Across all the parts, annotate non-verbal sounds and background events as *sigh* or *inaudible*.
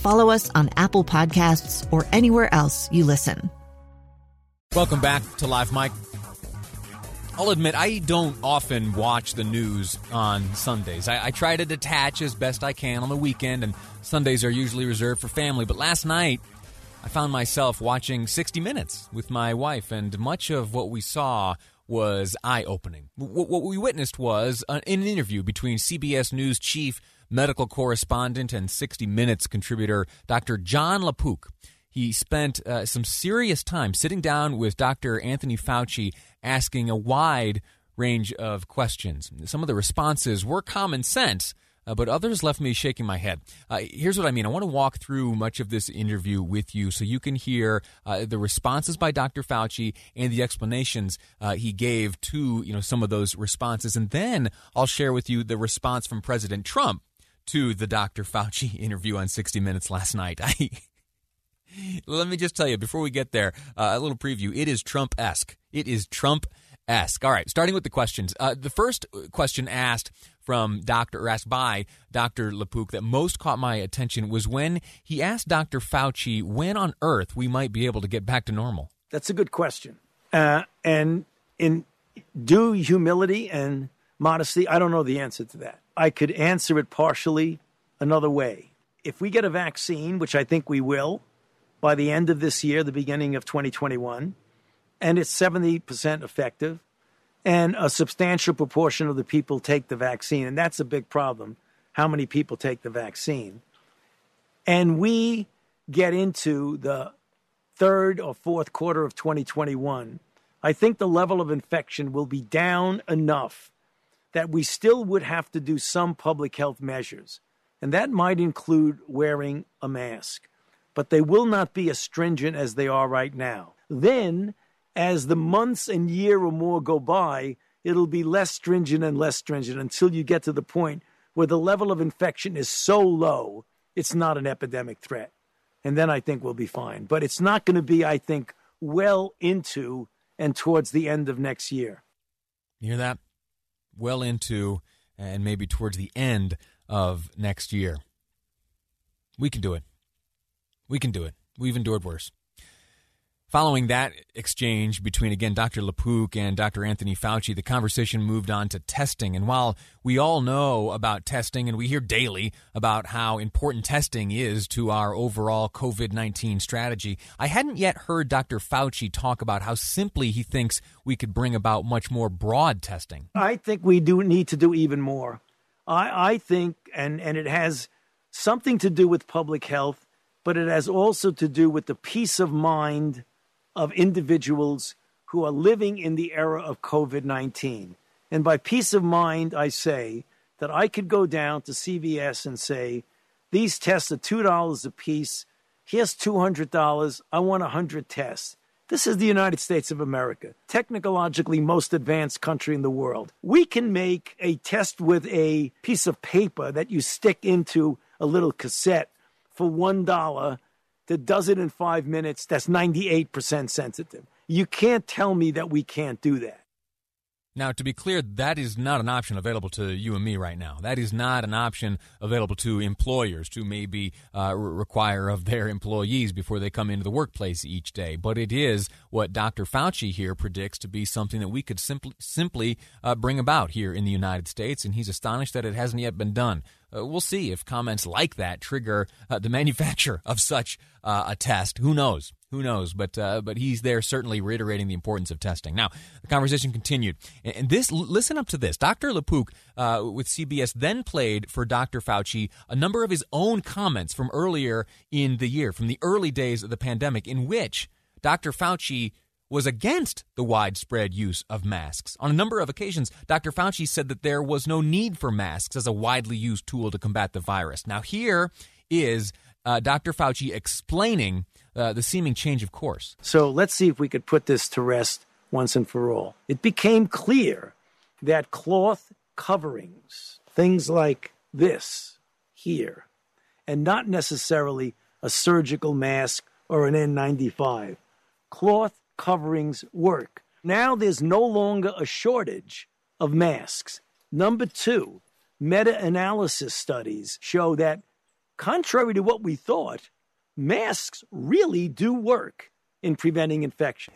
follow us on Apple Podcasts, or anywhere else you listen. Welcome back to Live Mic. I'll admit, I don't often watch the news on Sundays. I, I, try to detach as best I can on the weekend, and Sundays are usually reserved for family. But last night, I found myself watching 60 Minutes with my wife, and much of what we saw was eye opening. What we witnessed was uh, an interview between CBS News chief medical correspondent and 60 Minutes contributor Dr. Jon LaPook. He spent uh, some serious time sitting down with Dr. Anthony Fauci asking a wide range of questions. Some of the responses were common sense, uh, but others left me shaking my head. Uh, here's what I mean I want to walk through much of this interview with you so you can hear uh, the responses by Dr. Fauci and the explanations uh, he gave to you know some of those responses. And then I'll share with you the response from President Trump to the Dr. Fauci *laughs* interview on 60 Minutes last night. *laughs* I. Let me just tell you before we get there, uh, a little preview. It is Trump esque. It is Trump esque. All right, starting with the questions. Uh, the first question asked from Dr. or asked by Dr. LaPook that most caught my attention was when he asked Dr. Fauci when on earth we might be able to get back to normal. That's a good question. Uh, and in due humility and modesty, I don't know the answer to that. I could answer it partially another way. If we get a vaccine, which I think we will, by the end of this year, the beginning of 2021, and it's 70% effective, and a substantial proportion of the people take the vaccine, and that's a big problem. How many people take the vaccine? And we get into the third or fourth quarter of 2021, I think the level of infection will be down enough that we still would have to do some public health measures. And that might include wearing a mask, but they will not be as stringent as they are right now. Then as the months and year or more go by, it'll be less stringent and less stringent until you get to the point where the level of infection is so low, it's not an epidemic threat. And then I think we'll be fine. But it's not going to be, I think, well into and towards the end of next year. You hear that? Well into and maybe towards the end of next year. We can do it. We can do it. We've endured worse. Following that exchange between, again, Dr. LaPook and Dr. Anthony Fauci, the conversation moved on to testing. And while we all know about testing and we hear daily about how important testing is to our overall COVID 19 strategy, I hadn't yet heard Dr. Fauci talk about how simply he thinks we could bring about much more broad testing. I think we do need to do even more. I, I think, and, and it has something to do with public health, but it has also to do with the peace of mind of individuals who are living in the era of COVID 19. And by peace of mind, I say that I could go down to CVS and say, these tests are $2 a piece. Here's $200. I want 100 tests. This is the United States of America, technologically most advanced country in the world. We can make a test with a piece of paper that you stick into a little cassette for $1 that does it in five minutes that's 98% sensitive. You can't tell me that we can't do that. Now, to be clear, that is not an option available to you and me right now. That is not an option available to employers to maybe uh, require of their employees before they come into the workplace each day. But it is what Dr. Fauci here predicts to be something that we could simply simply uh, bring about here in the United States, and he's astonished that it hasn't yet been done. Uh, we'll see if comments like that trigger uh, the *laughs* manufacture of such uh, a test. Who knows? Who knows? But uh, but he's there certainly reiterating the importance of testing. Now the conversation continued, and this listen up to this. Dr. LaPook uh, with CBS then played for Dr. Fauci a number of his own comments from earlier in the year, from the early days of the pandemic, in which Dr. Fauci was against the widespread use of masks. On a number of occasions, Dr. Fauci said that there was no need for masks as a widely used tool to combat the virus. Now, here is uh, Dr. Fauci explaining uh, the seeming change of course. So let's see if we could put this to rest once and for all. It became clear that cloth coverings, things like this here, and not necessarily a surgical mask or an N95, cloth coverings work. Now there's no longer a shortage of masks. Number two, meta analysis studies show that, contrary to what we thought, masks really do work in preventing infection.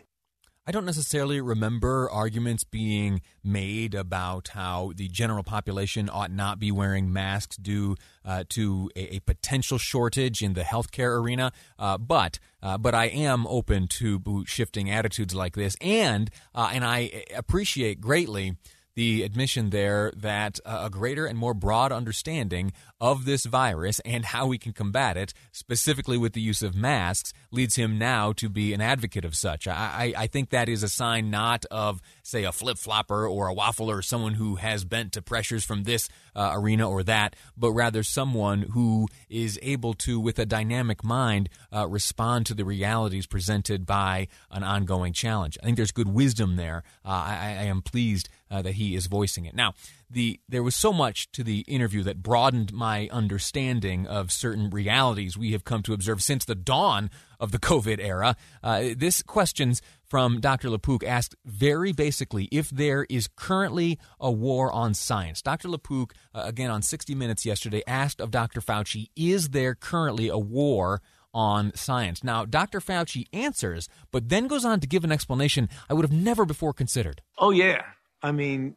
I don't necessarily remember arguments being made about how the general population ought not be wearing masks due uh, to a, a, potential shortage in the healthcare arena. Uh, but uh, but I am open to shifting attitudes like this, and uh, and I appreciate greatly the admission there that a greater and more broad understanding of this virus and how we can combat it, specifically with the use of masks, leads him now to be an advocate of such. I, I, think that is a sign not of, say, a flip flopper or a waffler or someone who has bent to pressures from this uh, arena or that, but rather someone who is able to, with a dynamic mind, uh, respond to the realities presented by an ongoing challenge. I think there's good wisdom there. Uh, I, I am pleased uh, that he is voicing it. Now, the there was so much to the interview that broadened my understanding of certain realities we have come to observe since the dawn of the *laughs* COVID era. Uh, this questions from Dr. LaPook asked very basically if there is currently a war on science. Dr. LaPook, uh, again on 60 Minutes yesterday, asked of Dr. Fauci, is there currently a war on science? Now, Dr. Fauci answers, but then goes on to give an explanation I would have never before considered. Oh, yeah. I mean,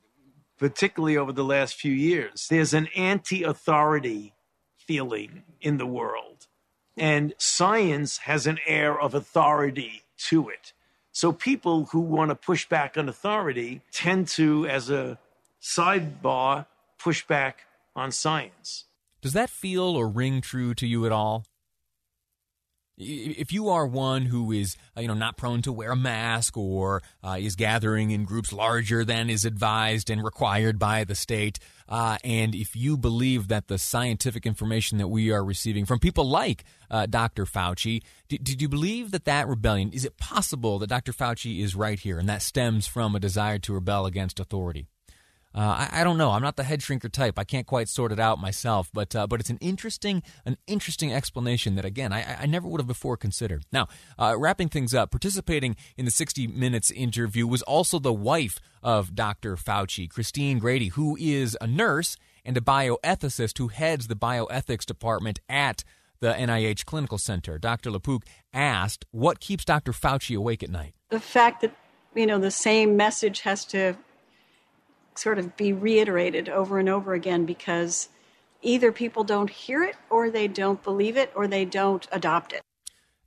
particularly over the last few years, there's an anti authority feeling in the world. And science has an air of authority to it. So people who want to push back on authority tend to, as a sidebar, push back on science. Does that feel or ring true to you at all? If you are one who is uh, you know not prone to wear a mask or uh, is gathering in groups larger than is advised and required by the state uh, and if you believe that the scientific information that we are receiving from people like uh, Dr. Fauci, did, did you believe that that rebellion is it possible that Dr. Fauci is right here and that stems from a desire to rebel against authority? Uh, I, I, don't know. I'm not the head shrinker type. I can't quite sort it out myself, but uh, but it's an interesting an interesting explanation that again I, I never would have before considered. Now, uh, wrapping things up, participating in the 60 Minutes interview was also the wife of Dr. Fauci, Christine Grady, who is a nurse and a bioethicist who heads the bioethics department at the NIH Clinical Center. Dr. LaPook asked, "What keeps Dr. Fauci awake at night?" The fact that you know the same message has to sort of be reiterated over and over again because either people don't hear it or they don't believe it or they don't adopt it.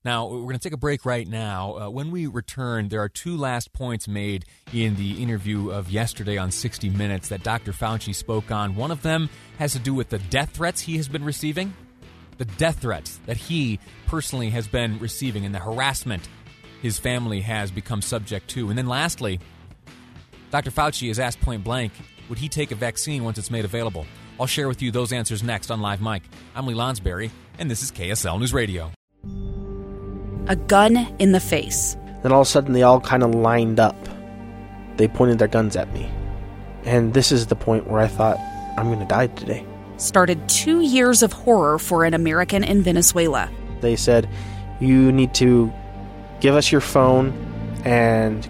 Now, we're going to take a break right now. Uh, when we return, there are two last points made in the interview of yesterday on 60 Minutes that Dr. Fauci spoke on. One of them has to do with the death threats he has been receiving, the death threats that he personally has been receiving, and the harassment his family has become subject to. And then lastly, Dr. Fauci is asked point blank would he take a vaccine once it's made available? I'll share with you those answers next on Live Mic. I'm Lee Lonsberry, and this is KSL News Radio. A gun in the face. Then all of a sudden, they all kind of lined up. They pointed their guns at me. And this is the point where I thought, I'm going to die today. Started two years of horror for an American in Venezuela. They said, You need to give us your phone and